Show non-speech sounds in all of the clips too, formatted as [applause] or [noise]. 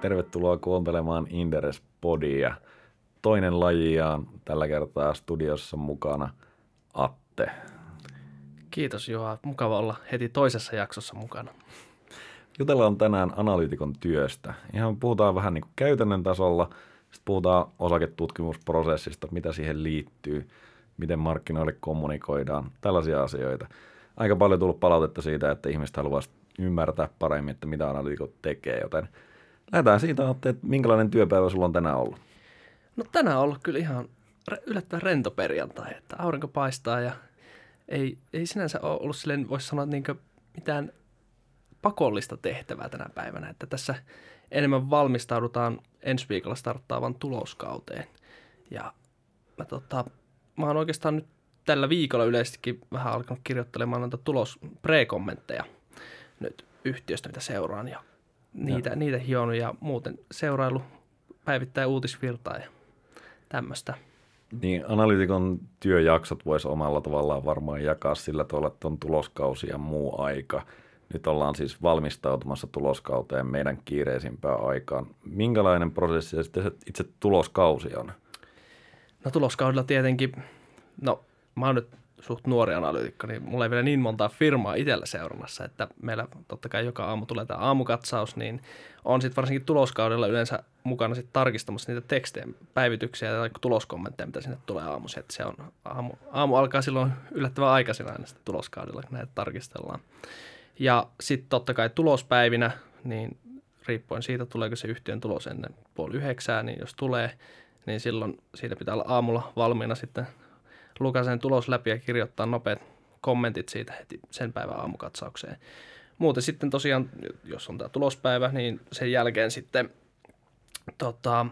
Tervetuloa kuuntelemaan Inderes-podia. Toinen lajiaan tällä kertaa studiossa mukana Atte. Kiitos Juha, mukava olla heti toisessa jaksossa mukana. Jutellaan tänään analyytikon työstä. Ihan puhutaan vähän niin kuin käytännön tasolla, sitten puhutaan osaketutkimusprosessista, mitä siihen liittyy, miten markkinoille kommunikoidaan, tällaisia asioita. Aika paljon tullut palautetta siitä, että ihmiset haluaisivat ymmärtää paremmin, että mitä analyytikot tekee, joten lähdetään siitä, että minkälainen työpäivä sulla on tänään ollut? No tänään on ollut kyllä ihan yllättävän rento perjantai, että aurinko paistaa ja ei, ei sinänsä ole ollut silleen, voisi sanoa, niin mitään pakollista tehtävää tänä päivänä, että tässä enemmän valmistaudutaan ensi viikolla starttaavan tuloskauteen. Ja mä, tota, mä oon oikeastaan nyt tällä viikolla yleisestikin vähän alkanut kirjoittelemaan noita tulos pre-kommentteja nyt yhtiöstä, mitä seuraan. Ja niitä, ja. niitä hionut ja muuten seurailu päivittäin uutisvirtaa ja tämmöistä. Niin, analytikon työjaksot voisi omalla tavallaan varmaan jakaa sillä tavalla, että on tuloskausi ja muu aika. Nyt ollaan siis valmistautumassa tuloskauteen meidän kiireisimpään aikaan. Minkälainen prosessi sitten itse tuloskausi on? No tuloskaudella tietenkin, no mä oon nyt suht nuori analyytikko, niin mulla ei vielä niin montaa firmaa itsellä seurannassa, että meillä totta kai joka aamu tulee tämä aamukatsaus, niin on sitten varsinkin tuloskaudella yleensä mukana sitten tarkistamassa niitä tekstejä, päivityksiä tai tuloskommentteja, mitä sinne tulee aamuisin. Että se on, aamu, aamu alkaa silloin yllättävän aikaisin aina sitten tuloskaudella, kun näitä tarkistellaan. Ja sitten totta kai tulospäivinä, niin riippuen siitä, tuleeko se yhtiön tulos ennen puoli yhdeksää, niin jos tulee, niin silloin siitä pitää olla aamulla valmiina sitten lukea sen tulos läpi ja kirjoittaa nopeat kommentit siitä heti sen päivän aamukatsaukseen. Muuten sitten tosiaan, jos on tämä tulospäivä, niin sen jälkeen sitten tota,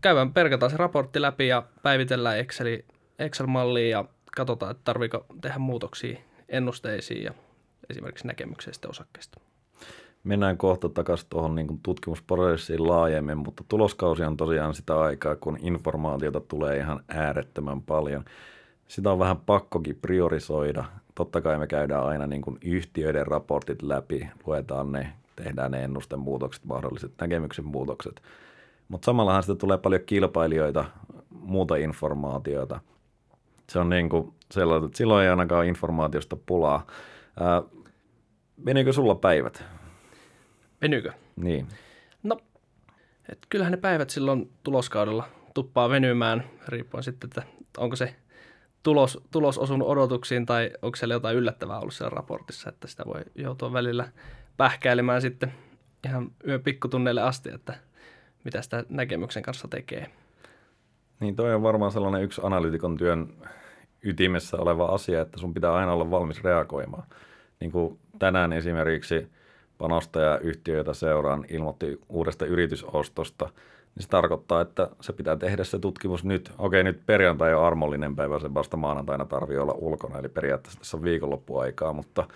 käydään, perkataan se raportti läpi ja päivitellään Excel, Excel-malliin ja katsotaan, että tarviiko tehdä muutoksia ennusteisiin ja esimerkiksi näkemykseen osakkeesta. Mennään kohta takaisin tuohon niin tutkimusprosessiin laajemmin, mutta tuloskausi on tosiaan sitä aikaa, kun informaatiota tulee ihan äärettömän paljon. Sitä on vähän pakkokin priorisoida. Totta kai me käydään aina niin kuin yhtiöiden raportit läpi, luetaan ne, tehdään ne ennustemuutokset, mahdolliset näkemyksen muutokset. Mutta samallahan sitten tulee paljon kilpailijoita, muuta informaatiota. Se on niin kuin sellainen, että silloin ei ainakaan informaatiosta pulaa. Ää, menikö sulla päivät? Venyykö? Niin. No, et kyllähän ne päivät silloin tuloskaudella tuppaa venymään, riippuen sitten, että onko se tulos, tulos osunut odotuksiin tai onko siellä jotain yllättävää ollut siellä raportissa, että sitä voi joutua välillä pähkäilemään sitten ihan yön pikkutunneille asti, että mitä sitä näkemyksen kanssa tekee. Niin toi on varmaan sellainen yksi analytikon työn ytimessä oleva asia, että sun pitää aina olla valmis reagoimaan. Niin kuin tänään esimerkiksi panostaja-yhtiö, jota seuraan, ilmoitti uudesta yritysostosta, niin se tarkoittaa, että se pitää tehdä se tutkimus nyt. Okei, nyt perjantai on armollinen päivä, se vasta maanantaina tarvii olla ulkona, eli periaatteessa tässä on viikonloppuaikaa, mutta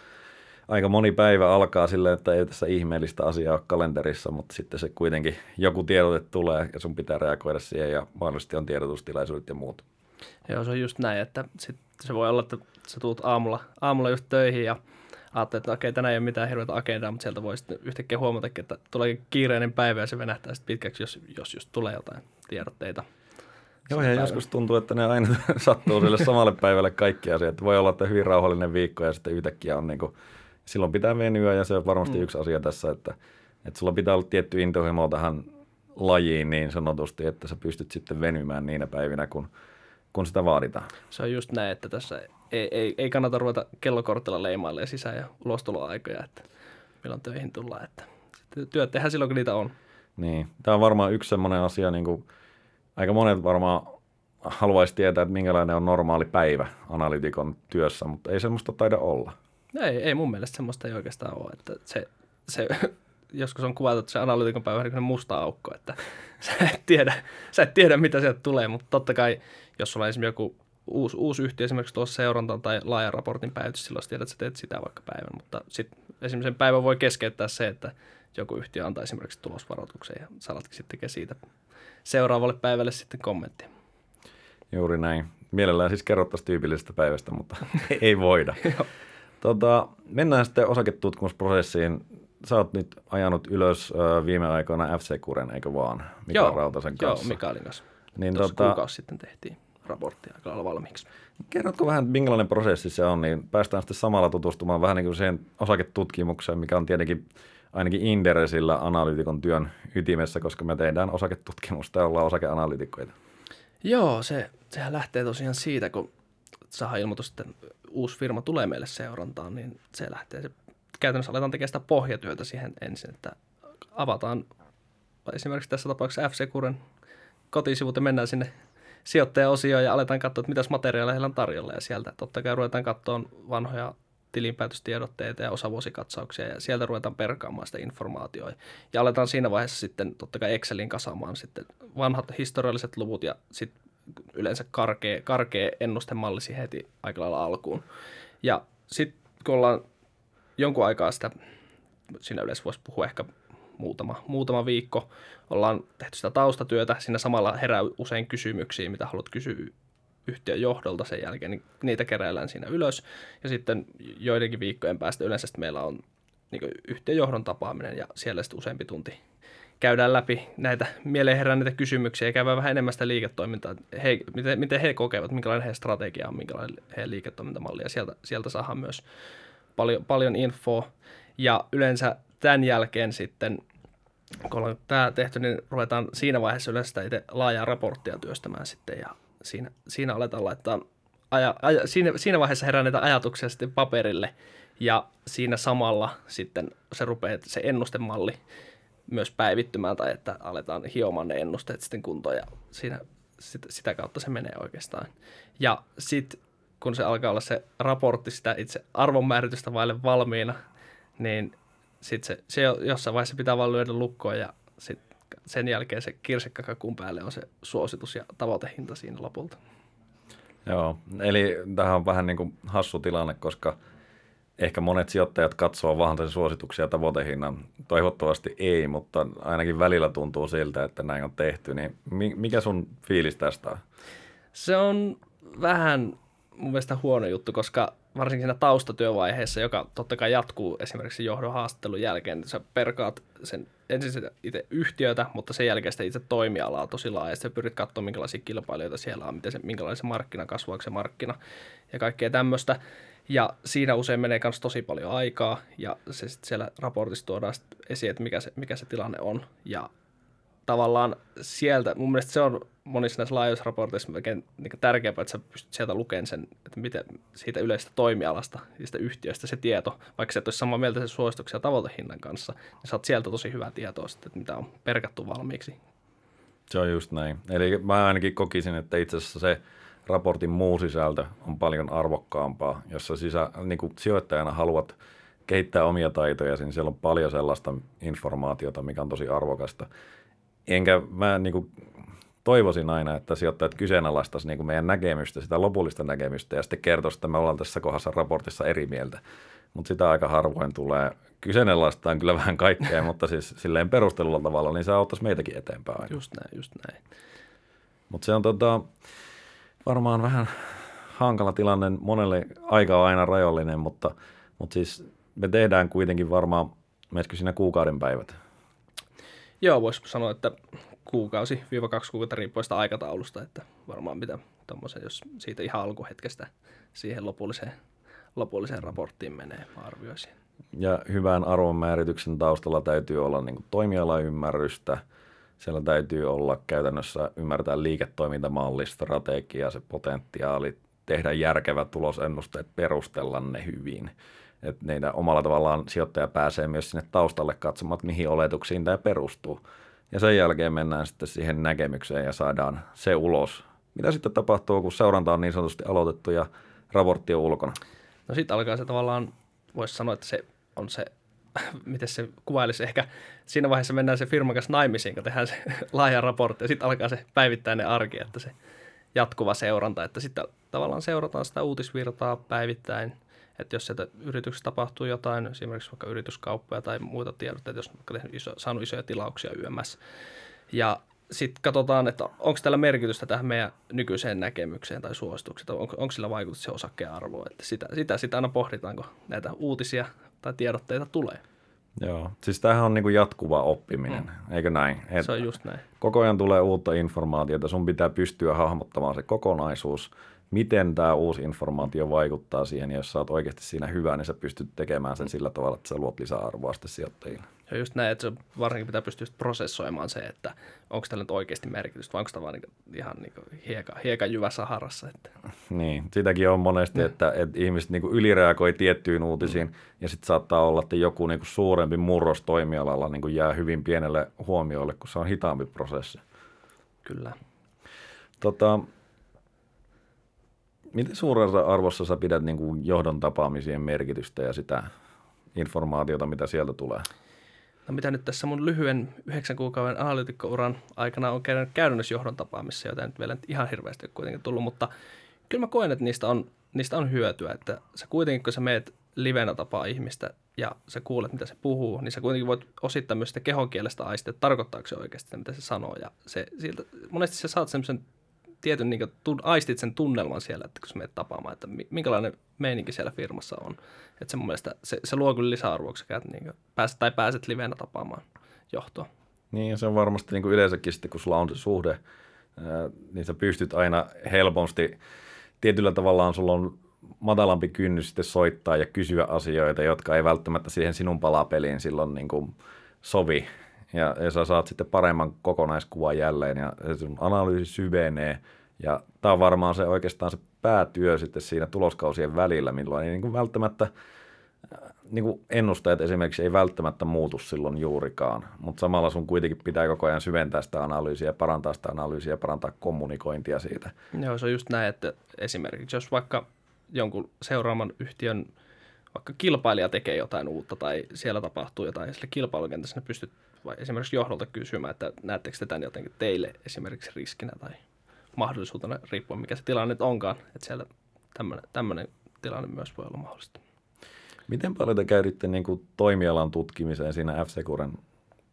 aika moni päivä alkaa silleen, että ei tässä ihmeellistä asiaa ole kalenterissa, mutta sitten se kuitenkin joku tiedote tulee ja sun pitää reagoida siihen ja mahdollisesti on tiedotustilaisuudet ja muut. Joo, se on just näin, että sit se voi olla, että sä tuut aamulla, aamulla just töihin ja ajattelet, että okei, tänään ei ole mitään hirveätä agendaa, mutta sieltä voi sitten yhtäkkiä huomata, että tulee kiireinen päivä ja se venähtää sitten pitkäksi, jos, jos just tulee jotain tiedotteita. Joo, ja joskus tuntuu, että ne aina [laughs] sattuu sille samalle päivälle kaikki asiat. Voi olla, että hyvin rauhallinen viikko ja sitten yhtäkkiä on niin kuin, silloin pitää venyä ja se on varmasti mm. yksi asia tässä, että, että sulla pitää olla tietty intohimo tähän lajiin niin sanotusti, että sä pystyt sitten venymään niinä päivinä, kun, kun sitä vaaditaan. Se on just näin, että tässä ei, ei, ei kannata ruveta kellokortilla leimailemaan sisään- ja ulostuloaikoja, että milloin töihin tullaan. Että työt tehdään silloin, kun niitä on. Niin, tämä on varmaan yksi semmoinen asia, niin kuin aika monet varmaan haluaisi tietää, että minkälainen on normaali päivä analytikon työssä, mutta ei semmoista taida olla. Ei, ei mun mielestä semmoista ei oikeastaan ole. Että se, se, [laughs] joskus on kuvattu, että se analytikon päivä on niin musta aukko, että [laughs] sä et, tiedä, sä et tiedä, mitä sieltä tulee, mutta totta kai, jos sulla on esimerkiksi joku uusi, uusi yhtiö esimerkiksi tuossa seurantaan tai laajan raportin päivitys, silloin tiedät, että sä teet sitä vaikka päivän, mutta sitten esimerkiksi sen päivän voi keskeyttää se, että joku yhtiö antaa esimerkiksi tulosvaroituksen ja salatkin sitten tekee siitä seuraavalle päivälle sitten kommenttia. Juuri näin. Mielellään siis kerrottaisiin tyypillisestä päivästä, mutta [laughs] ei voida. [laughs] tota, mennään sitten osaketutkimusprosessiin. sä oot nyt ajanut ylös ö, viime aikoina FC Kuren, eikö vaan? Mika Joo, Rautasen Joo, kanssa. Mikaelin kanssa. Niin Tuossa tota- kuukausi sitten tehtiin raportti aika lailla valmiiksi. Kerrotko vähän, minkälainen prosessi se on, niin päästään sitten samalla tutustumaan vähän niin kuin siihen osaketutkimukseen, mikä on tietenkin ainakin Inderesillä analyytikon työn ytimessä, koska me tehdään osaketutkimusta ja ollaan osakeanalyytikoita. Joo, se, sehän lähtee tosiaan siitä, kun saadaan ilmoitus, että uusi firma tulee meille seurantaan, niin se lähtee, se, käytännössä aletaan tekemään sitä pohjatyötä siihen ensin, että avataan esimerkiksi tässä tapauksessa FC Kuren kotisivut ja mennään sinne sijoittajaosioon ja aletaan katsoa, että mitäs materiaaleja heillä on tarjolla ja sieltä totta kai ruvetaan katsoa vanhoja tilinpäätöstiedotteita ja osavuosikatsauksia ja sieltä ruvetaan perkaamaan sitä informaatiota. Ja aletaan siinä vaiheessa sitten totta kai Excelin kasaamaan sitten vanhat historialliset luvut ja sitten yleensä karkea, karkea ennustemalli siihen heti aika lailla alkuun. Ja sitten kun ollaan jonkun aikaa sitä, siinä yleensä voisi puhua ehkä muutama, muutama viikko, ollaan tehty sitä taustatyötä, siinä samalla herää usein kysymyksiä, mitä haluat kysyä yhtiön johdolta sen jälkeen, niin niitä keräillään siinä ylös. Ja sitten joidenkin viikkojen päästä yleensä meillä on niin yhtiön johdon tapaaminen ja siellä sitten useampi tunti käydään läpi näitä mieleen heränneitä kysymyksiä ja käydään vähän enemmän sitä liiketoimintaa, he, miten, miten he kokevat, minkälainen heidän strategia on, minkälainen heidän liiketoimintamalli ja sieltä, sieltä saadaan myös paljon, paljon infoa. Ja yleensä tämän jälkeen sitten, kun ollaan tämä tehty, niin ruvetaan siinä vaiheessa yleensä sitä itse laajaa raporttia työstämään sitten ja siinä, siinä aletaan laittaa, aja, aja, siinä, siinä vaiheessa herää näitä ajatuksia sitten paperille ja siinä samalla sitten se rupeaa se ennustemalli myös päivittymään tai että aletaan hiomaan ne ennusteet sitten kuntoon ja siinä, sitä, sitä kautta se menee oikeastaan. Ja sitten kun se alkaa olla se raportti sitä itse arvonmääritystä vaille valmiina, niin sitten se, se jossain vaiheessa pitää vaan lyödä lukkoon ja sit sen jälkeen se kirsikkakakun päälle on se suositus ja tavoitehinta siinä lopulta. Joo, eli tähän on vähän niin kuin hassu tilanne, koska ehkä monet sijoittajat katsoo vaan sen suosituksia ja tavoitehinnan. Toivottavasti ei, mutta ainakin välillä tuntuu siltä, että näin on tehty. Niin mikä sun fiilis tästä on? Se on vähän mun mielestä huono juttu, koska varsinkin siinä taustatyövaiheessa, joka totta kai jatkuu esimerkiksi johdon haastattelun jälkeen, että sä perkaat sen ensin sitä itse yhtiötä, mutta sen jälkeen sitä itse toimialaa tosi laajasti. Pyrit katsomaan, minkälaisia kilpailijoita siellä on, miten se, minkälainen se markkina, kasvaako se markkina ja kaikkea tämmöistä. Ja siinä usein menee myös tosi paljon aikaa ja se sitten siellä raportissa tuodaan sit esiin, että mikä se, mikä se tilanne on. Ja tavallaan sieltä, mun mielestä se on monissa näissä laajoissa raporteissa melkein niin tärkeämpää, että sä pystyt sieltä lukemaan sen, että miten siitä yleisestä toimialasta ja sitä yhtiöstä se tieto, vaikka se et olisi samaa mieltä sen suosituksen ja tavoitehinnan kanssa, niin saat sieltä tosi hyvää tietoa sitten, että mitä on perkattu valmiiksi. Se on just näin. Eli mä ainakin kokisin, että itse asiassa se raportin muu sisältö on paljon arvokkaampaa, jos sä sisä, niin kuin sijoittajana haluat kehittää omia taitoja, niin siellä on paljon sellaista informaatiota, mikä on tosi arvokasta. Enkä mä niin kuin, toivoisin aina, että sijoittajat kyseenalaistaisiin niin kuin meidän näkemystä, sitä lopullista näkemystä ja sitten kertoisi, että me ollaan tässä kohdassa raportissa eri mieltä. Mutta sitä aika harvoin tulee. Kyseenalaistaan kyllä vähän kaikkea, [laughs] mutta siis silleen perustelulla tavalla, niin se auttaisi meitäkin eteenpäin aina. Just näin, just näin. Mutta se on tota, varmaan vähän hankala tilanne. Monelle aika on aina rajollinen, mutta, mutta siis me tehdään kuitenkin varmaan, menisikö siinä kuukauden päivät? Joo, voisi sanoa, että kuukausi viiva kaksi kuukautta riippuen aikataulusta, että varmaan mitä tuommoisen, jos siitä ihan alkuhetkestä siihen lopulliseen, lopulliseen raporttiin menee, mä arvioisin. Ja hyvän arvonmäärityksen taustalla täytyy olla niin toimialaymmärrystä, siellä täytyy olla käytännössä ymmärtää liiketoimintamalli, strategia, se potentiaali, tehdä järkevät tulosennusteet, perustella ne hyvin. Että niitä omalla tavallaan sijoittaja pääsee myös sinne taustalle katsomaan, että mihin oletuksiin tämä perustuu. Ja sen jälkeen mennään sitten siihen näkemykseen ja saadaan se ulos. Mitä sitten tapahtuu, kun seuranta on niin sanotusti aloitettu ja raportti on ulkona? No sitten alkaa se tavallaan, voisi sanoa, että se on se, [laughs] miten se kuvailisi, ehkä siinä vaiheessa mennään se firman kanssa naimisiin, kun tehdään se [laughs] laaja raportti ja sitten alkaa se päivittäinen arki, että se jatkuva seuranta, että sitten tavallaan seurataan sitä uutisvirtaa päivittäin, että jos sieltä yrityksessä tapahtuu jotain, esimerkiksi vaikka yrityskauppoja tai muita tiedotteita, jos on iso, saanut isoja tilauksia YMS, ja sitten katsotaan, että onko tällä merkitystä tähän meidän nykyiseen näkemykseen tai suositukseen, onko, onko sillä vaikutus se osakkeen arvoon. Että sitä, sitä, sitä aina pohditaan, kun näitä uutisia tai tiedotteita tulee. Joo, siis tämähän on niin kuin jatkuva oppiminen, mm. eikö näin? Et se on just näin. Koko ajan tulee uutta informaatiota, sun pitää pystyä hahmottamaan se kokonaisuus, miten tämä uusi informaatio vaikuttaa siihen, ja jos sä oot oikeasti siinä hyvä, niin sä pystyt tekemään sen sillä tavalla, että sä luot lisäarvoa sitten sijoittajille. Ja just näin, että se varsinkin pitää pystyä prosessoimaan se, että onko tällä nyt oikeasti merkitystä, vai onko tämä vaan niin, ihan niin hieka, hieka jyvä Saharassa. Että. Niin, sitäkin on monesti, mm. että, että ihmiset niin ylireagoi tiettyihin uutisiin, mm. ja sitten saattaa olla, että joku niin suurempi murros toimialalla niin jää hyvin pienelle huomioille, kun se on hitaampi prosessi. Kyllä. Tota, miten suuressa arvossa sä pidät niin kuin johdon tapaamisien merkitystä ja sitä informaatiota, mitä sieltä tulee? No mitä nyt tässä mun lyhyen yhdeksän kuukauden analytikkouran aikana on käynyt käytännössä johdon tapaamissa, joita nyt vielä ihan hirveästi kuitenkin tullut, mutta kyllä mä koen, että niistä on, niistä on hyötyä, että sä kuitenkin, kun sä meet livenä tapaa ihmistä ja sä kuulet, mitä se puhuu, niin sä kuitenkin voit osittaa myös sitä kehonkielestä aistia, että tarkoittaako se oikeasti mitä se sanoo. Ja se, siltä, monesti sä saat semmoisen tietyn, niin kuin, aistit sen tunnelman siellä, että kun sä menet tapaamaan, että minkälainen meininki siellä firmassa on. Että se mun mielestä, se, se luo kyllä lisäarvoa, kun niin pääset, tai pääset livenä tapaamaan johtoa. Niin, se on varmasti niin kuin yleensäkin sitten, kun sulla on se suhde, niin sä pystyt aina helposti, tietyllä tavalla sulla on matalampi kynnys sitten soittaa ja kysyä asioita, jotka ei välttämättä siihen sinun palapeliin silloin niin kuin sovi. Ja, ja sä saat sitten paremman kokonaiskuvan jälleen ja sun analyysi syvenee. Ja tämä on varmaan se oikeastaan se päätyö sitten siinä tuloskausien välillä, milloin ei niin kuin välttämättä niin kuin ennusteet esimerkiksi ei välttämättä muutu silloin juurikaan, mutta samalla sun kuitenkin pitää koko ajan syventää sitä analyysiä, parantaa sitä analyysiä ja parantaa kommunikointia siitä. Joo, se on just näin, että esimerkiksi jos vaikka jonkun seuraavan yhtiön vaikka kilpailija tekee jotain uutta tai siellä tapahtuu jotain, ja sille kilpailukentässä ne pystyt vai esimerkiksi johdolta kysymään, että näettekö te tämän jotenkin teille esimerkiksi riskinä tai mahdollisuutena, riippuen mikä se tilanne nyt onkaan, että siellä tämmöinen, tämmöinen tilanne myös voi olla mahdollista. Miten paljon te käytitte niin kuin toimialan tutkimiseen siinä f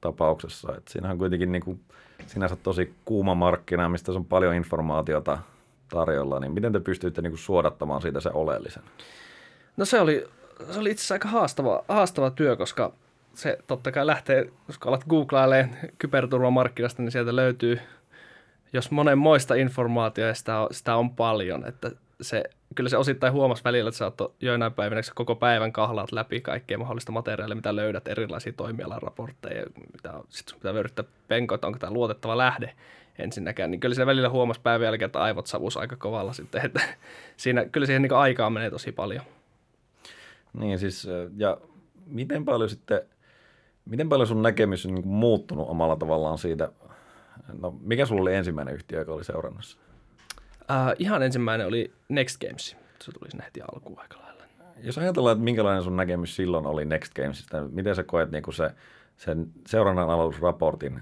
tapauksessa? Et siinähän on kuitenkin niin kuin, sinänsä tosi kuuma markkina, mistä on paljon informaatiota tarjolla, niin miten te pystyitte niin kuin suodattamaan siitä se oleellisen? No se oli, se oli itse asiassa aika haastava, haastava työ, koska se totta kai lähtee, jos alat googlailemaan kyberturvamarkkinasta, niin sieltä löytyy, jos monen moista informaatiota, sitä on, sitä on paljon, että se, kyllä se osittain huomasi välillä, että oot joinain päivinä koko päivän kahlaat läpi kaikkea mahdollista materiaalia, mitä löydät, erilaisia toimialan raportteja, mitä sitten pitää yrittää penkoa, että onko tämä luotettava lähde ensinnäkään, niin kyllä se välillä huomasi päivän jälkeen, että aivot savus aika kovalla sitten, että siinä, kyllä siihen niin aikaa menee tosi paljon. Niin siis, ja miten paljon sitten, miten paljon sun näkemys on niin muuttunut omalla tavallaan siitä, no mikä sulla oli ensimmäinen yhtiö, joka oli seurannassa? Uh, ihan ensimmäinen oli Next Games. Se tuli sinne heti alkuun aika lailla. Jos ajatellaan, että minkälainen sun näkemys silloin oli Next Gamesista, miten sä koet niin se, sen seurannan aloitusraportin,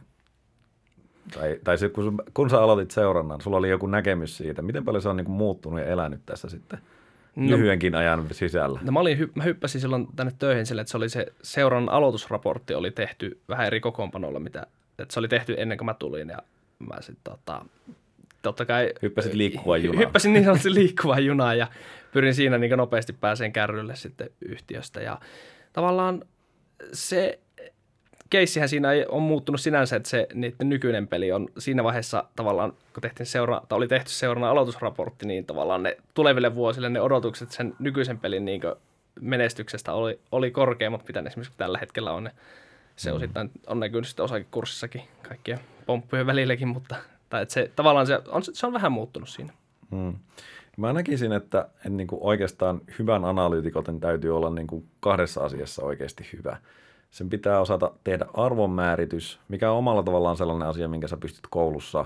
tai, tai se, kun, kun sä aloitit seurannan, sulla oli joku näkemys siitä, miten paljon se on niin muuttunut ja elänyt tässä sitten no, lyhyenkin ajan sisällä? No mä, olin, mä hyppäsin silloin tänne töihin sille, että se oli se seurannan aloitusraportti oli tehty vähän eri kokoonpanolla, mitä, että se oli tehty ennen kuin mä tulin ja mä sitten tota, totta kai... Hyppäsit liikkuvaan junaan. Hyppäsin niin sanotusti liikkuvaan junaan ja pyrin siinä niin nopeasti pääseen kärrylle sitten yhtiöstä. Ja tavallaan se keissihän siinä ei on muuttunut sinänsä, että se niiden nykyinen peli on siinä vaiheessa tavallaan, kun tehtiin seura, tai oli tehty seurana aloitusraportti, niin tavallaan ne tuleville vuosille ne odotukset sen nykyisen pelin niin menestyksestä oli, oli korkeammat, mitä ne esimerkiksi tällä hetkellä on. Se mm. osittain on näkynyt sitten osakekurssissakin kaikkien pomppujen välilläkin, mutta tai että se, tavallaan se on, se on vähän muuttunut siinä. Hmm. Mä näkisin, että, että niin kuin oikeastaan hyvän analyytikoten täytyy olla niin kuin kahdessa asiassa oikeasti hyvä. Sen pitää osata tehdä arvonmääritys, mikä on omalla tavallaan sellainen asia, minkä sä pystyt koulussa,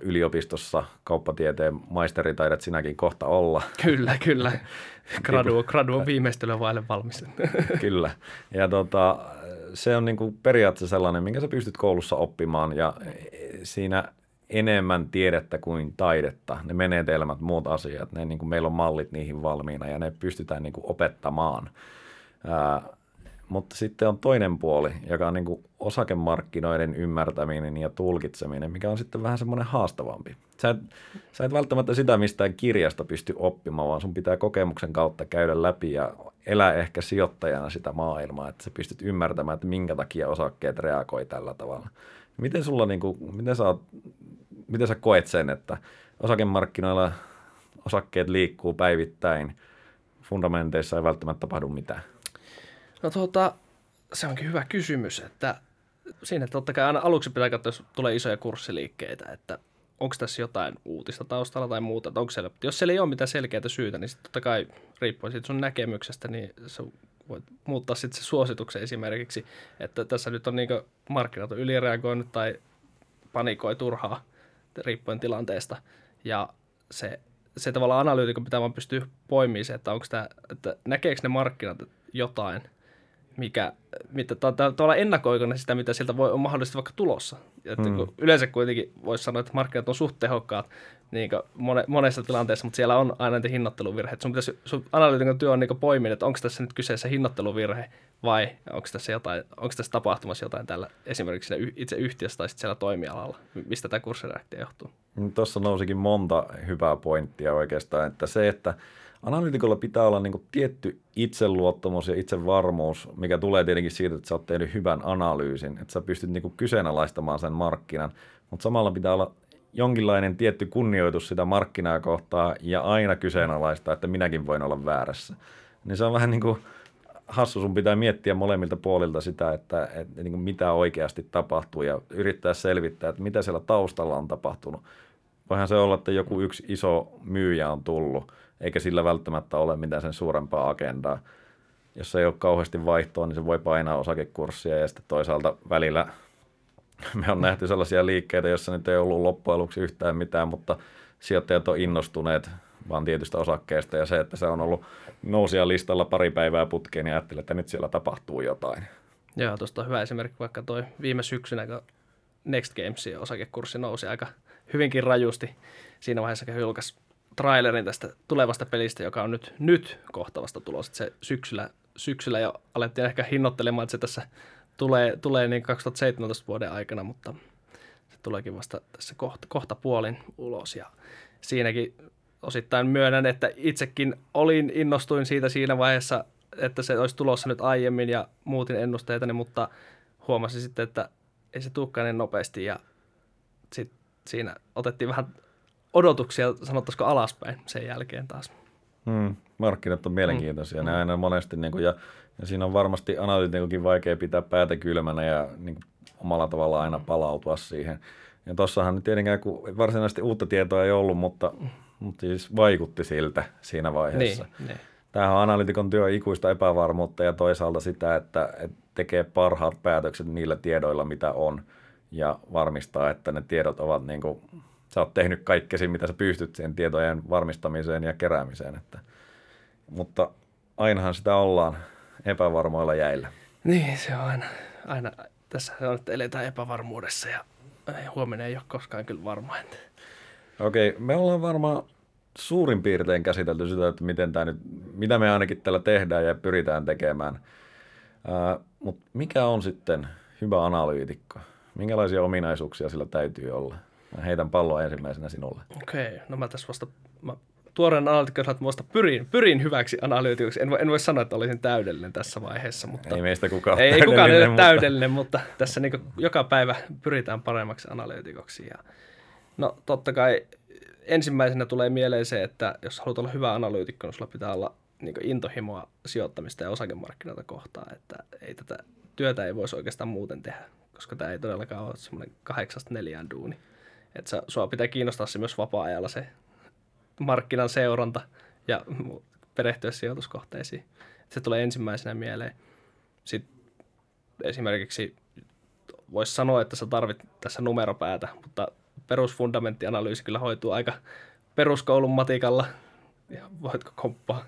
yliopistossa, kauppatieteen maisteritaidat sinäkin kohta olla. Kyllä, kyllä. [laughs] Gradu, gradu on viimeistelyä vaille valmis. [laughs] kyllä. Ja tota, se on niin kuin periaatteessa sellainen, minkä sä pystyt koulussa oppimaan ja siinä enemmän tiedettä kuin taidetta, ne menetelmät, muut asiat, ne, niin kuin meillä on mallit niihin valmiina ja ne pystytään niin kuin opettamaan. Ää, mutta sitten on toinen puoli, joka on niin kuin osakemarkkinoiden ymmärtäminen ja tulkitseminen, mikä on sitten vähän semmoinen haastavampi. Sä et, sä et välttämättä sitä mistään kirjasta pysty oppimaan, vaan sun pitää kokemuksen kautta käydä läpi ja elää ehkä sijoittajana sitä maailmaa, että sä pystyt ymmärtämään, että minkä takia osakkeet reagoi tällä tavalla. Miten sulla, niin kuin, miten, sä oot, miten sä koet sen, että osakemarkkinoilla osakkeet liikkuu päivittäin, fundamenteissa ei välttämättä tapahdu mitään? No tuota, se onkin hyvä kysymys, että siinä totta kai aina aluksi pitää katsoa, jos tulee isoja kurssiliikkeitä, että onko tässä jotain uutista taustalla tai muuta. Että onko siellä, jos siellä ei ole mitään selkeää syytä, niin sitten totta kai riippuen siitä sun näkemyksestä, niin se voit muuttaa sitten se suosituksen esimerkiksi, että tässä nyt on niin markkinat on ylireagoinut tai panikoi turhaa riippuen tilanteesta. Ja se, se tavallaan analyytikon pitää vaan pystyä poimimaan se, että onko tämä, että näkeekö ne markkinat jotain, mikä, mitä tavallaan ennakoiko ne sitä, mitä sieltä voi, on mahdollisesti vaikka tulossa. Että mm. Yleensä kuitenkin voisi sanoa, että markkinat on suht tehokkaat niin mone, monessa tilanteessa, mutta siellä on aina niitä hinnoitteluvirheitä. Sun, pitäisi, sun analyytikon työ on niin poiminen, että onko tässä nyt kyseessä hinnoitteluvirhe vai onko tässä, jotain, onko tässä tapahtumassa jotain tällä esimerkiksi itse yhtiössä tai siellä toimialalla, mistä tämä kurssireaktio johtuu. Tuossa nousikin monta hyvää pointtia oikeastaan, että se, että analyytikolla pitää olla niin kuin tietty itseluottamus ja itsevarmuus, mikä tulee tietenkin siitä, että sä oot tehnyt hyvän analyysin, että sä pystyt niin kuin kyseenalaistamaan sen markkinan, mutta samalla pitää olla jonkinlainen tietty kunnioitus sitä markkinaa kohtaa ja aina kyseenalaistaa, että minäkin voin olla väärässä. Niin se on vähän niin kuin hassu, sun pitää miettiä molemmilta puolilta sitä, että, että niin kuin mitä oikeasti tapahtuu ja yrittää selvittää, että mitä siellä taustalla on tapahtunut. Voihan se olla, että joku yksi iso myyjä on tullut, eikä sillä välttämättä ole mitään sen suurempaa agendaa. Jos ei ole kauheasti vaihtoa, niin se voi painaa osakekurssia ja sitten toisaalta välillä [laughs] me on nähty sellaisia liikkeitä, joissa nyt ei ollut loppujen lopuksi yhtään mitään, mutta sijoittajat on innostuneet vaan tietystä osakkeesta ja se, että se on ollut nousia listalla pari päivää putkeen, niin ajattelin, että nyt siellä tapahtuu jotain. Joo, tuosta on hyvä esimerkki vaikka toi viime syksynä, kun Next Gamesin osakekurssi nousi aika hyvinkin rajusti. Siinä vaiheessa, kun julkaisi trailerin tästä tulevasta pelistä, joka on nyt, nyt kohtavasta tulossa. Se syksyllä, syksyllä jo alettiin ehkä hinnoittelemaan, että se tässä tulee, tulee niin 2017 vuoden aikana, mutta se tuleekin vasta tässä kohta, kohta puolin ulos. Ja siinäkin osittain myönnän, että itsekin olin, innostuin siitä siinä vaiheessa, että se olisi tulossa nyt aiemmin ja muutin ennusteitani, mutta huomasin sitten, että ei se tulekaan niin nopeasti ja sitten siinä otettiin vähän odotuksia, sanottaisiko alaspäin sen jälkeen taas. Hmm, markkinat on mielenkiintoisia, mm. ne aina monesti, niin kuin, ja, ja siinä on varmasti analyytikokin vaikea pitää päätä kylmänä ja niin kuin, omalla tavalla aina palautua siihen. Ja tuossahan nyt tietenkään, kun varsinaisesti uutta tietoa ei ollut, mutta, mutta siis vaikutti siltä siinä vaiheessa. Niin, niin. Tämähän on analytikon työ ikuista epävarmuutta ja toisaalta sitä, että, että tekee parhaat päätökset niillä tiedoilla, mitä on ja varmistaa, että ne tiedot ovat niin kuin sä oot tehnyt kaikkesi, mitä sä pystyt sen tietojen varmistamiseen ja keräämiseen. Että, mutta ainahan sitä ollaan epävarmoilla jäillä. Niin, se on aina, aina tässä on, että eletään epävarmuudessa ja huominen ei ole koskaan kyllä varma. Okei, okay, me ollaan varmaan suurin piirtein käsitelty sitä, että miten tämä nyt, mitä me ainakin tällä tehdään ja pyritään tekemään. Mutta mikä on sitten hyvä analyytikko? Minkälaisia ominaisuuksia sillä täytyy olla? Mä heitän pallon ensimmäisenä sinulle. Okei, okay. no mä tässä vasta, mä tuoreen analyytikko vasta pyrin, pyrin hyväksi analyytikoksi. En, voi, en voi sanoa, että olisin täydellinen tässä vaiheessa. Mutta ei meistä kukaan ei, ei kukaan ole mutta... täydellinen, mutta tässä niin joka päivä pyritään paremmaksi analyytikoksi. Ja, no totta kai ensimmäisenä tulee mieleen se, että jos haluat olla hyvä analyytikko, niin sulla pitää olla niin intohimoa sijoittamista ja osakemarkkinoita kohtaan. Että ei tätä työtä ei voisi oikeastaan muuten tehdä, koska tämä ei todellakaan ole semmoinen kahdeksasta neljään duuni. Että sä, sua pitää kiinnostaa se myös vapaa-ajalla se markkinan seuranta ja perehtyä sijoituskohteisiin. Se tulee ensimmäisenä mieleen. Sitten esimerkiksi voisi sanoa, että sä tarvit tässä numeropäätä, mutta perusfundamenttianalyysi kyllä hoituu aika peruskoulun matikalla. Ja voitko komppaa?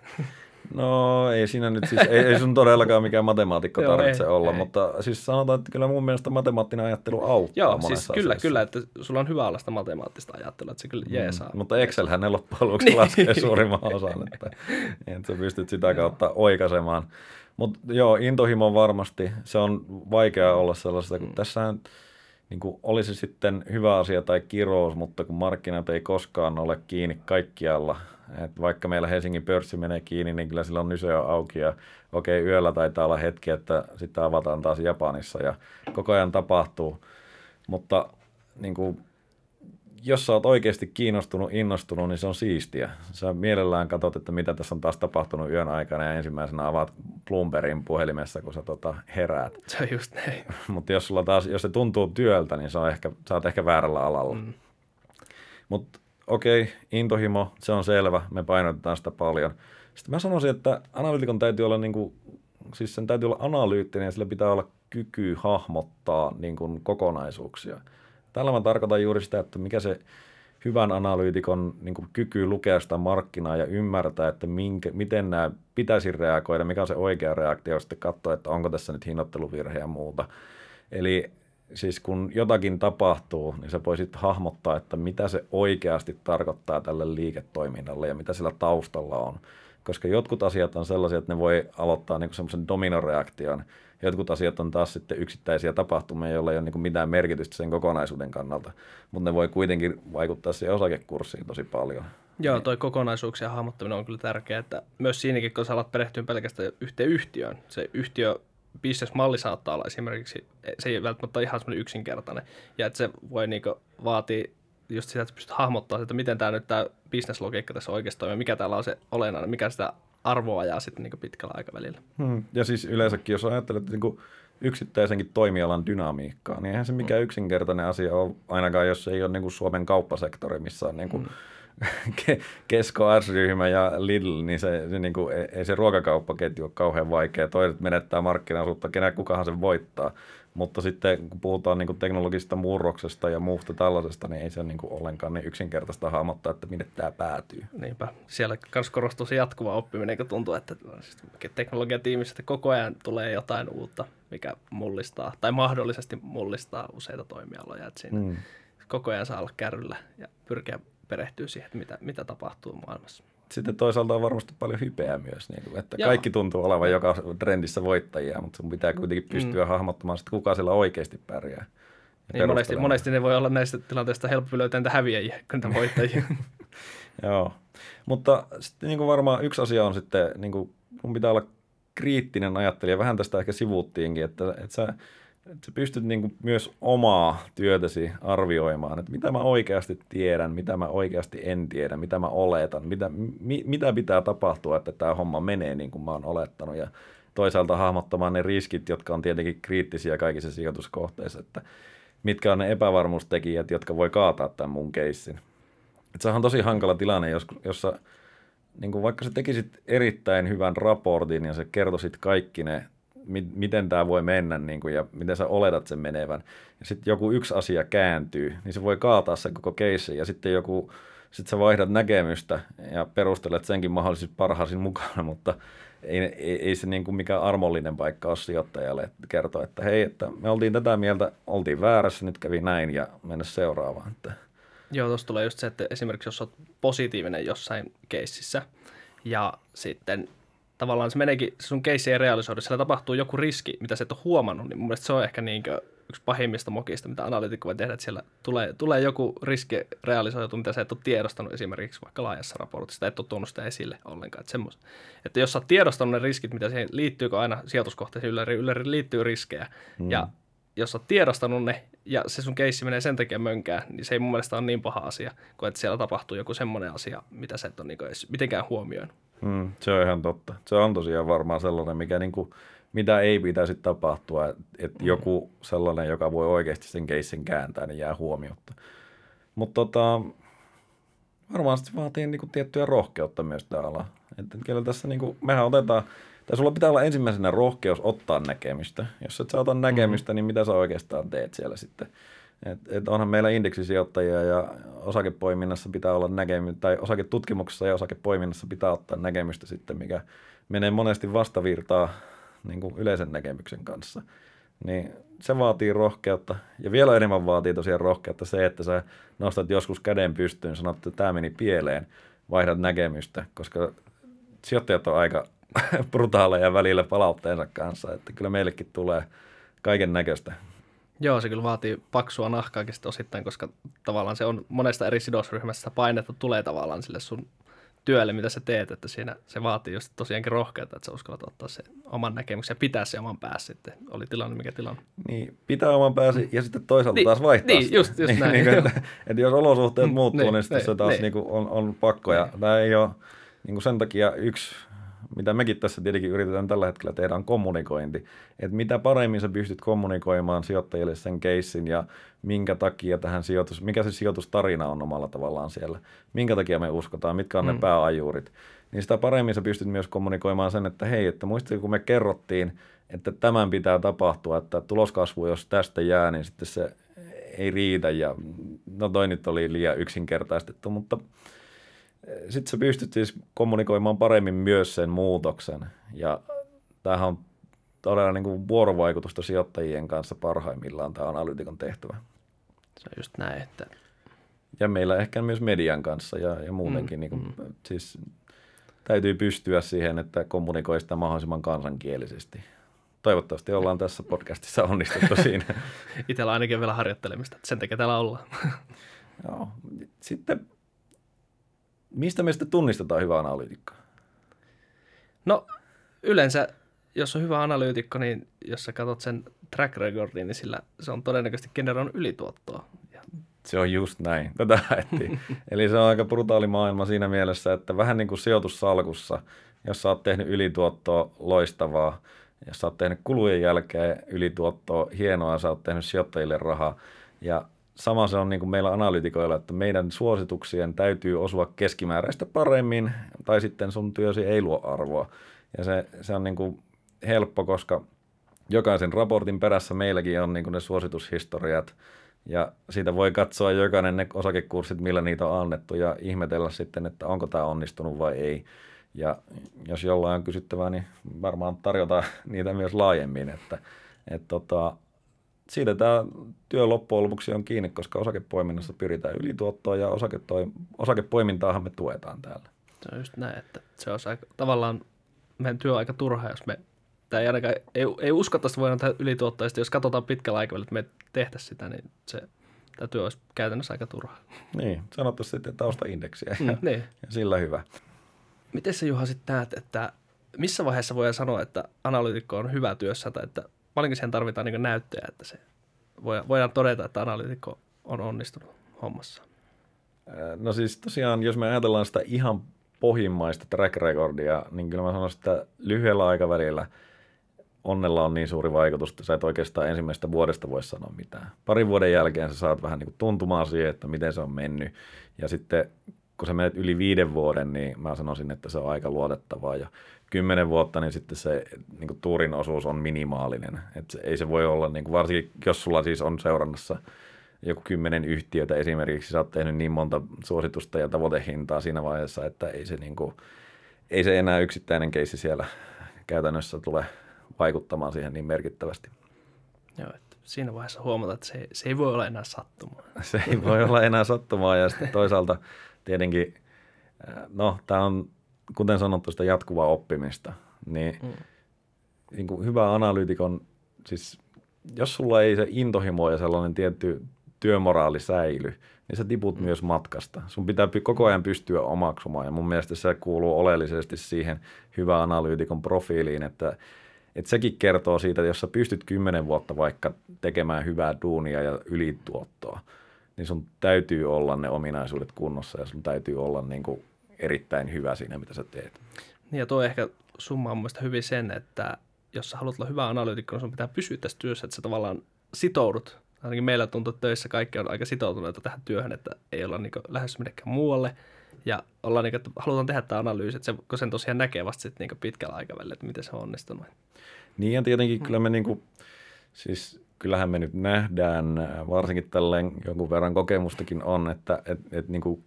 No ei siinä nyt siis, ei, ei sun todellakaan mikään matemaatikko Joo, tarvitse ei, olla, ei. mutta siis sanotaan, että kyllä mun mielestä matemaattinen ajattelu auttaa Joo, siis kyllä, asiassa. kyllä, että sulla on hyvä olla sitä matemaattista ajattelua, että se kyllä jeesaa. Mm, mutta Excelhän ne loppujen lopuksi niin. laskee suurimman osan, että, että sä pystyt sitä kautta oikaisemaan. Mutta joo, intohimo varmasti. Se on vaikea olla sellaista, kun mm. tässähän niin kuin olisi sitten hyvä asia tai kirous, mutta kun markkinat ei koskaan ole kiinni kaikkialla, et vaikka meillä Helsingin pörssi menee kiinni, niin kyllä sillä on nysö auki ja okei, okay, yöllä taitaa olla hetki, että sitten avataan taas Japanissa ja koko ajan tapahtuu. Mutta niin kuin, jos sä oot oikeasti kiinnostunut, innostunut, niin se on siistiä. Sä mielellään katsot, että mitä tässä on taas tapahtunut yön aikana ja ensimmäisenä avaat Bloombergin puhelimessa, kun sä tota heräät. Se on just näin. [laughs] Mutta jos, sulla taas, jos se tuntuu työltä, niin se on ehkä, sä oot ehkä väärällä alalla. Mm. Mutta okei, okay, intohimo, se on selvä, me painotetaan sitä paljon. Sitten mä sanoisin, että analytikon täytyy olla, niin kuin, siis sen täytyy olla analyyttinen ja sillä pitää olla kyky hahmottaa niin kuin, kokonaisuuksia. Tällä mä tarkoitan juuri sitä, että mikä se hyvän analyytikon niin kuin, kyky lukea sitä markkinaa ja ymmärtää, että minkä, miten nämä pitäisi reagoida, mikä on se oikea reaktio, sitten katsoa, että onko tässä nyt hinnoitteluvirhe ja muuta. Eli siis kun jotakin tapahtuu, niin sä voisit hahmottaa, että mitä se oikeasti tarkoittaa tälle liiketoiminnalle ja mitä sillä taustalla on. Koska jotkut asiat on sellaisia, että ne voi aloittaa niin semmoisen dominoreaktion. Jotkut asiat on taas sitten yksittäisiä tapahtumia, joilla ei ole niin mitään merkitystä sen kokonaisuuden kannalta, mutta ne voi kuitenkin vaikuttaa siihen osakekurssiin tosi paljon. Joo, toi kokonaisuuksien hahmottaminen on kyllä tärkeää, että myös siinäkin, kun sä alat perehtyä pelkästään yhteen yhtiöön, se yhtiö bisnesmalli saattaa olla esimerkiksi, se ei välttämättä ole ihan semmoinen yksinkertainen, ja että se voi niinku vaatia just sitä, että pystyt hahmottaa, että miten tämä nyt tämä bisneslogiikka tässä oikeasti toimii, mikä täällä on se olennainen, mikä sitä arvoa ajaa sitten niin pitkällä aikavälillä. Hmm. Ja siis yleensäkin, jos ajattelet niin yksittäisenkin toimialan dynamiikkaa, niin eihän se mikään hmm. yksinkertainen asia ole, ainakaan jos ei ole niin kuin Suomen kauppasektori, missä on niin kuin hmm [laughs] Kesko S-ryhmä ja Lidl, niin se, se niin kuin, ei se ruokakauppaketju ole kauhean vaikea. Toiset menettää markkinaosuutta, kenä kukahan sen voittaa. Mutta sitten kun puhutaan niin kuin teknologisesta murroksesta ja muusta tällaisesta, niin ei se ole niin kuin ollenkaan niin yksinkertaista hahmottaa, että minne tämä päätyy. Niinpä. Siellä myös korostuu se jatkuva oppiminen, kun tuntuu, että teknologiatiimissä koko ajan tulee jotain uutta, mikä mullistaa tai mahdollisesti mullistaa useita toimialoja. Että siinä mm. koko ajan saa olla kärryllä ja pyrkiä perehtyä siihen, että mitä, mitä tapahtuu maailmassa. Sitten toisaalta on varmasti paljon hypeä myös, niin kuin, että Joo. kaikki tuntuu olevan joka trendissä voittajia, mutta sun pitää kuitenkin pystyä mm. hahmottamaan, että kuka siellä oikeasti pärjää. Niin monesti, monesti ne voi olla näistä tilanteista helpompi löytää niitä häviäjiä kuin niitä voittajia. [laughs] Joo, mutta sitten niin kuin varmaan yksi asia on sitten, niin kuin, mun pitää olla kriittinen ajattelija, vähän tästä ehkä sivuuttiinkin, että, että sä että sä pystyt niin myös omaa työtäsi arvioimaan, että mitä mä oikeasti tiedän, mitä mä oikeasti en tiedä, mitä mä oletan, mitä, mi, mitä pitää tapahtua, että tämä homma menee niin kuin mä oon olettanut ja toisaalta hahmottamaan ne riskit, jotka on tietenkin kriittisiä kaikissa sijoituskohteissa, että mitkä on ne epävarmuustekijät, jotka voi kaataa tämän mun keissin. Et se on tosi hankala tilanne, jos, jossa niin kuin vaikka sä tekisit erittäin hyvän raportin ja sä kertoisit kaikki ne mi- miten tämä voi mennä niin kuin, ja miten sä oletat sen menevän. Ja sitten joku yksi asia kääntyy, niin se voi kaataa sen koko keissin ja sitten joku, sitten sä vaihdat näkemystä ja perustelet senkin mahdollisesti parhaasin mukana, [laughs] mutta ei, ei, ei se niin kuin mikään armollinen paikka ole sijoittajalle että kertoa, että hei, että me oltiin tätä mieltä, oltiin väärässä, nyt kävi näin ja mennä seuraavaan. Että. Joo, tuossa tulee just se, että esimerkiksi jos olet positiivinen jossain keississä ja sitten tavallaan se meneekin, se sun keissi ei realisoida, siellä tapahtuu joku riski, mitä sä et ole huomannut, niin mun mielestä se on ehkä niin yksi pahimmista mokista, mitä analytikko voi tehdä, että siellä tulee, tulee joku riski realisoitu, mitä sä et ole tiedostanut esimerkiksi vaikka laajassa raportissa, et ole tuonut sitä esille ollenkaan. Että, semmos, että jos sä oot tiedostanut ne riskit, mitä siihen liittyykö aina sijoituskohteeseen, ylläri, ylläri liittyy riskejä, mm. ja jos sä oot tiedostanut ne ja se sun keissi menee sen takia mönkään, niin se ei mun mielestä ole niin paha asia, kuin että siellä tapahtuu joku semmoinen asia, mitä sä et ole niin edes mitenkään huomioinut. Mm, se on ihan totta. Se on tosiaan varmaan sellainen, mikä niin kuin, mitä ei pitäisi tapahtua, että et mm. joku sellainen, joka voi oikeasti sen keissin kääntää, niin jää huomiota. Mutta tota, varmaan se vaatii niin kuin, tiettyä rohkeutta myös tämä ala. Että kyllä tässä, niin kuin, mehän otetaan, tai sulla pitää olla ensimmäisenä rohkeus ottaa näkemystä. Jos et sä ota mm. niin mitä sä oikeastaan teet siellä sitten? Et, et onhan meillä indeksisijoittajia ja osakepoiminnassa pitää olla näkemystä, tai osaketutkimuksessa ja osakepoiminnassa pitää ottaa näkemystä sitten, mikä menee monesti vastavirtaa niin kuin yleisen näkemyksen kanssa. Niin se vaatii rohkeutta. Ja vielä enemmän vaatii tosiaan rohkeutta se, että sä nostat joskus käden pystyyn, sanot, että tämä meni pieleen, vaihdat näkemystä, koska sijoittajat on aika [laughs] brutaaleja välillä palautteensa kanssa, että kyllä meillekin tulee kaiken näköistä. Joo, se kyllä vaatii paksua nahkaakin osittain, koska tavallaan se on monesta eri sidosryhmästä painetta tulee tavallaan sille sun työlle, mitä sä teet, että siinä se vaatii just tosiaankin rohkeutta, että sä uskallat ottaa se oman näkemyksen ja pitää se oman päässä sitten, oli tilanne mikä tilanne. Niin, pitää oman päässä ja sitten toisaalta niin, taas vaihtaa Niin, just, just näin. niin, että, että jos olosuhteet Mm, muuttuu, niin, niin sitten niin, se taas niin. niin on, on pakko. Ja tämä ei ole niin kuin sen takia yksi, mitä mekin tässä tietenkin yritetään tällä hetkellä tehdä, on kommunikointi. Että mitä paremmin sä pystyt kommunikoimaan sijoittajille sen keissin ja minkä takia tähän sijoitus, mikä se sijoitustarina on omalla tavallaan siellä, minkä takia me uskotaan, mitkä on mm. ne pääajuurit, niin sitä paremmin sä pystyt myös kommunikoimaan sen, että hei, että muistatko, kun me kerrottiin, että tämän pitää tapahtua, että tuloskasvu, jos tästä jää, niin sitten se ei riitä ja no toi nyt oli liian yksinkertaistettu, mutta sitten sä pystyt siis kommunikoimaan paremmin myös sen muutoksen ja tämähän on todella niin kuin vuorovaikutusta sijoittajien kanssa parhaimmillaan tämä analytikon tehtävä. Se on just näin, että Ja meillä ehkä myös median kanssa ja, ja muutenkin. Mm, niin kuin, mm. Siis täytyy pystyä siihen, että kommunikoi sitä mahdollisimman kansankielisesti. Toivottavasti ollaan tässä podcastissa onnistuttu [laughs] siinä. itsellä ainakin vielä harjoittelemista, sen takia täällä ollaan. Joo. Sitten, mistä me sitten tunnistetaan hyvä analyytikko? No yleensä, jos on hyvä analyytikko, niin jos sä katsot sen track recordin, niin sillä se on todennäköisesti generoinut ylituottoa. Se on just näin. Tätä haettiin. [laughs] Eli se on aika brutaali maailma siinä mielessä, että vähän niin kuin sijoitussalkussa, jos sä oot tehnyt ylituottoa loistavaa, jos sä oot tehnyt kulujen jälkeen ylituottoa hienoa, sä oot tehnyt sijoittajille rahaa. Ja sama se on niin kuin meillä analytikoilla, että meidän suosituksien täytyy osua keskimääräistä paremmin, tai sitten sun työsi ei luo arvoa. Ja se, se on niin kuin helppo, koska jokaisen raportin perässä meilläkin on niin kuin ne suositushistoriat, ja siitä voi katsoa jokainen ne osakekurssit, millä niitä on annettu, ja ihmetellä sitten, että onko tämä onnistunut vai ei. Ja jos jollain on kysyttävää, niin varmaan tarjotaan [laughs] niitä myös laajemmin, että, että tota, siitä tämä työ loppujen lopuksi on kiinni, koska osakepoiminnassa pyritään ylituottoon ja osaketoi, osakepoimintaahan me tuetaan täällä. se on just näin, että se on aika, tavallaan meidän työ on aika turha, jos me tämä ei ainakaan, ei, ei uskottavasti voidaan tehdä ylituottoa, jos katsotaan pitkällä aikavälillä, että me tehtäisiin sitä, niin se, tämä työ olisi käytännössä aika turha. Niin, sanotaan sitten taustaindeksiä ja, Mm, niin. ja sillä hyvä. Miten se Juha sitten näet, että missä vaiheessa voidaan sanoa, että analyytikko on hyvä työssä, tai että paljonko siihen tarvitaan niin näyttöjä, että se voidaan todeta, että analyytikko on onnistunut hommassa? No siis tosiaan, jos me ajatellaan sitä ihan pohjimmaista track recordia, niin kyllä mä sanoisin, että lyhyellä aikavälillä onnella on niin suuri vaikutus, että sä et oikeastaan ensimmäisestä vuodesta voi sanoa mitään. Parin vuoden jälkeen sä saat vähän niin kuin tuntumaan siihen, että miten se on mennyt. Ja sitten kun sä menet yli viiden vuoden, niin mä sanoisin, että se on aika luotettavaa. Ja kymmenen vuotta, niin sitten se niin kuin tuurin osuus on minimaalinen. Et se, ei se voi olla, niin kuin, varsinkin jos sulla siis on seurannassa joku kymmenen yhtiötä esimerkiksi, sä oot tehnyt niin monta suositusta ja tavoitehintaa siinä vaiheessa, että ei se, niin kuin, ei se enää yksittäinen keissi siellä käytännössä tule vaikuttamaan siihen niin merkittävästi. Joo, että siinä vaiheessa huomata, että se, se ei voi olla enää sattumaa. [laughs] Se ei voi olla enää sattumaa ja sitten toisaalta tietenkin, no tämä on kuten sanottu sitä jatkuvaa oppimista, niin, mm. niin kuin hyvä analyytikon, siis jos sulla ei se intohimo ja sellainen tietty työmoraali säily, niin sä tiput mm. myös matkasta. Sun pitää koko ajan pystyä omaksumaan ja mun mielestä se kuuluu oleellisesti siihen hyvä analyytikon profiiliin, että että sekin kertoo siitä, että jos sä pystyt kymmenen vuotta vaikka tekemään hyvää duunia ja ylituottoa, niin sun täytyy olla ne ominaisuudet kunnossa ja sun täytyy olla niin kuin erittäin hyvä siinä, mitä sä teet. Niin ja tuo ehkä summaa mun hyvin sen, että jos sä haluat olla hyvä analyytikko, niin sun pitää pysyä tässä työssä, että sä tavallaan sitoudut. Ainakin meillä tuntuu, että töissä kaikki on aika sitoutuneita tähän työhön, että ei olla niin lähes minnekään muualle. Ja ollaan niin, että halutaan tehdä tämä analyysi, että se, kun sen tosiaan näkee vasta sitten niin pitkällä aikavälillä, että miten se on onnistunut. Niin ja tietenkin kyllä me niin kuin, siis kyllähän me nyt nähdään, varsinkin tälleen jonkun verran kokemustakin on, että et, et niin kuin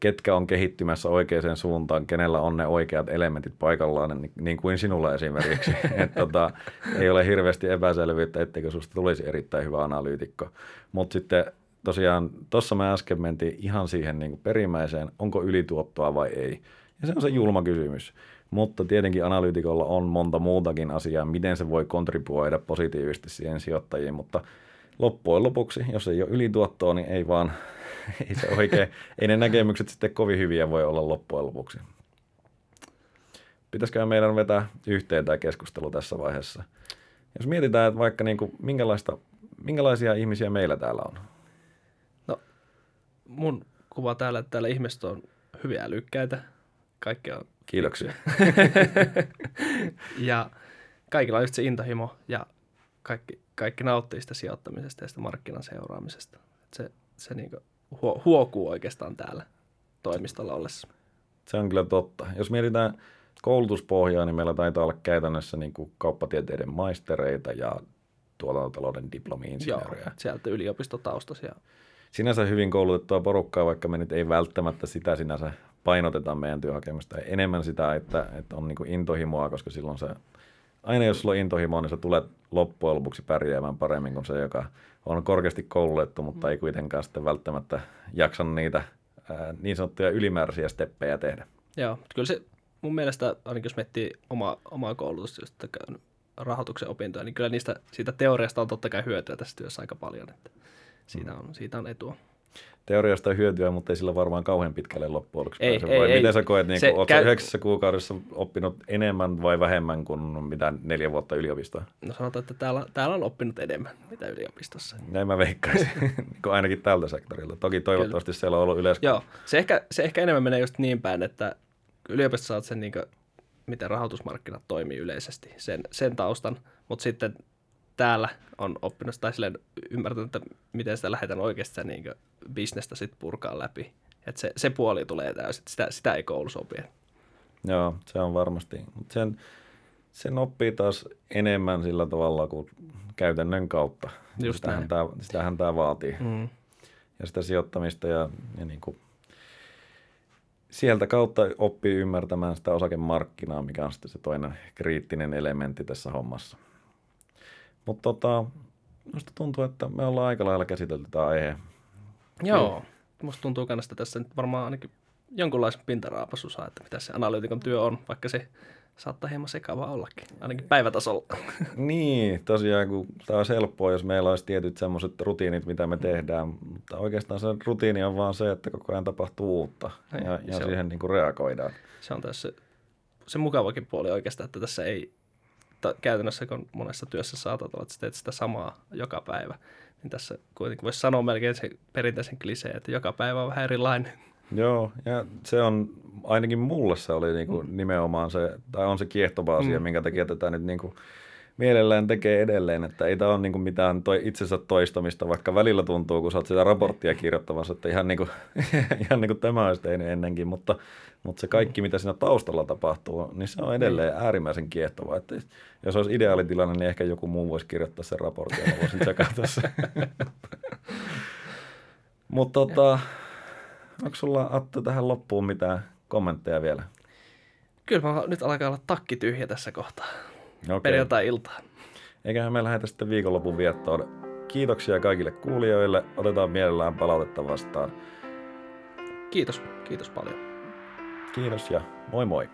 ketkä on kehittymässä oikeaan suuntaan, kenellä on ne oikeat elementit paikallaan, niin, niin kuin sinulla esimerkiksi. [laughs] Et, tota, ei ole hirveästi epäselvyyttä, etteikö sinusta tulisi erittäin hyvä analyytikko. Mutta sitten tosiaan tuossa me äsken mentiin ihan siihen niin kuin perimmäiseen, onko ylituottoa vai ei. Ja se on se julma kysymys. Mutta tietenkin analyytikolla on monta muutakin asiaa, miten se voi kontribuoida positiivisesti siihen sijoittajiin, mutta loppujen lopuksi, jos ei ole ylituottoa, niin ei vaan, [laughs] ei se oikein, ei ne näkemykset sitten kovin hyviä voi olla loppujen lopuksi. Pitäisikö meidän vetää yhteen tämä keskustelu tässä vaiheessa? Jos mietitään, että vaikka niin kuin, minkälaista, minkälaisia ihmisiä meillä täällä on. No, mun kuva täällä, että täällä ihmiset on hyviä älykkäitä. Kaikki on Kiitoksia. [laughs] ja kaikilla on just se intohimo ja kaikki, kaikki nauttii sitä sijoittamisesta ja sitä markkinan seuraamisesta. Et se se niinku huo, huokuu oikeastaan täällä toimistolla ollessa. Se on kyllä totta. Jos mietitään koulutuspohjaa, niin meillä taitaa olla käytännössä niin kuin kauppatieteiden maistereita ja tuotantotalouden diplomi-insinöörejä. Joo, sieltä yliopistotaustaisia. Sinänsä hyvin koulutettua porukkaa, vaikka me nyt ei välttämättä sitä sinänsä painoteta meidän työhakemusta. Enemmän sitä, että, että on niin kuin intohimoa, koska silloin se, aina jos sulla on intohimoa, niin sä tulet loppujen lopuksi pärjäämään paremmin kuin se, joka on korkeasti koulutettu, mutta ei kuitenkaan sitten välttämättä jaksa niitä ää, niin sanottuja ylimääräisiä steppejä tehdä. Joo, kyllä se mun mielestä, ainakin jos miettii oma, omaa koulutusta, just rahoituksen opintoja, niin kyllä niistä, siitä teoriasta on totta kai hyötyä tässä työssä aika paljon, että siitä on, siitä on etua. Teoriasta hyötyä, mutta ei sillä varmaan kauhean pitkälle loppujen lopuksi ei, pääse. Ei, vai ei, miten sä koet, niin kun, käy... yhdeksässä kuukaudessa oppinut enemmän vai vähemmän kuin mitä neljä vuotta yliopistoa? No sanotaan, että täällä, täällä on oppinut enemmän, mitä yliopistossa. Näin mä veikkaisin, [laughs] niin ainakin tältä sektorilta. Toki toivottavasti Kyllä. siellä on ollut yleensä. Joo, se ehkä, se ehkä enemmän menee just niin päin, että yliopistossa saat sen, niin kuin, miten rahoitusmarkkinat toimii yleisesti, sen, sen taustan, mutta sitten täällä on oppinut tai silleen ymmärtänyt, että miten sitä lähdetään oikeasti niin bisnestä sit purkaa läpi. Et se, se puoli tulee täysin, sitä, sitä ei koulussa opi. Joo, se on varmasti. Mut sen, sen oppii taas enemmän sillä tavalla kuin käytännön kautta. Just sitähän, tämä, sitähän tämä vaatii. Mm. Ja sitä sijoittamista ja, ja niin kuin, sieltä kautta oppii ymmärtämään sitä osakemarkkinaa, mikä on sitten se toinen kriittinen elementti tässä hommassa. Mutta tota, minusta tuntuu, että me ollaan aika lailla käsitelty tämä aihe. Joo, Kyllä. musta tuntuu kannasta tässä nyt varmaan ainakin jonkunlaisen pintaraapasu saa, että mitä se analyytikon työ on, vaikka se saattaa hieman sekavaa ollakin, ainakin päivätasolla. [laughs] niin, tosiaan kun tämä on helppoa, jos meillä olisi tietyt semmoiset rutiinit, mitä me tehdään, mutta oikeastaan se rutiini on vaan se, että koko ajan tapahtuu uutta Ei, ja, ja siihen on, niin kuin reagoidaan. Se on tässä se mukavakin puoli oikeastaan, että tässä ei käytännössä, kun monessa työssä saatat olla, että teet sitä samaa joka päivä, niin tässä kuitenkin voisi sanoa melkein se perinteisen kliseen, että joka päivä on vähän erilainen. Joo, ja se on, ainakin mulle se oli niinku mm. nimenomaan se, tai on se kiehtova asia, mm. minkä takia tätä nyt niinku mielellään tekee edelleen, että ei tämä ole niinku mitään toi, itsensä toistamista, vaikka välillä tuntuu, kun sä oot sitä raporttia kirjoittamassa, että ihan, niinku, [laughs] ihan niinku tämä olisi tehnyt ennenkin, mutta, mutta se kaikki, mitä siinä taustalla tapahtuu, niin se on edelleen niin. äärimmäisen kiehtovaa. Että jos olisi ideaalitilanne, niin ehkä joku muu voisi kirjoittaa sen raportin ja voisin tsekata sen. [laughs] mutta tota, onko sulla Atto tähän loppuun mitään kommentteja vielä? Kyllä mä nyt alkaa olla takki tyhjä tässä kohtaa. Okay. Perjantai-iltaan. Eiköhän me lähetä sitten viikonlopun viettoon. Kiitoksia kaikille kuulijoille. Otetaan mielellään palautetta vastaan. Kiitos. Kiitos paljon. Kiitos ja moi moi.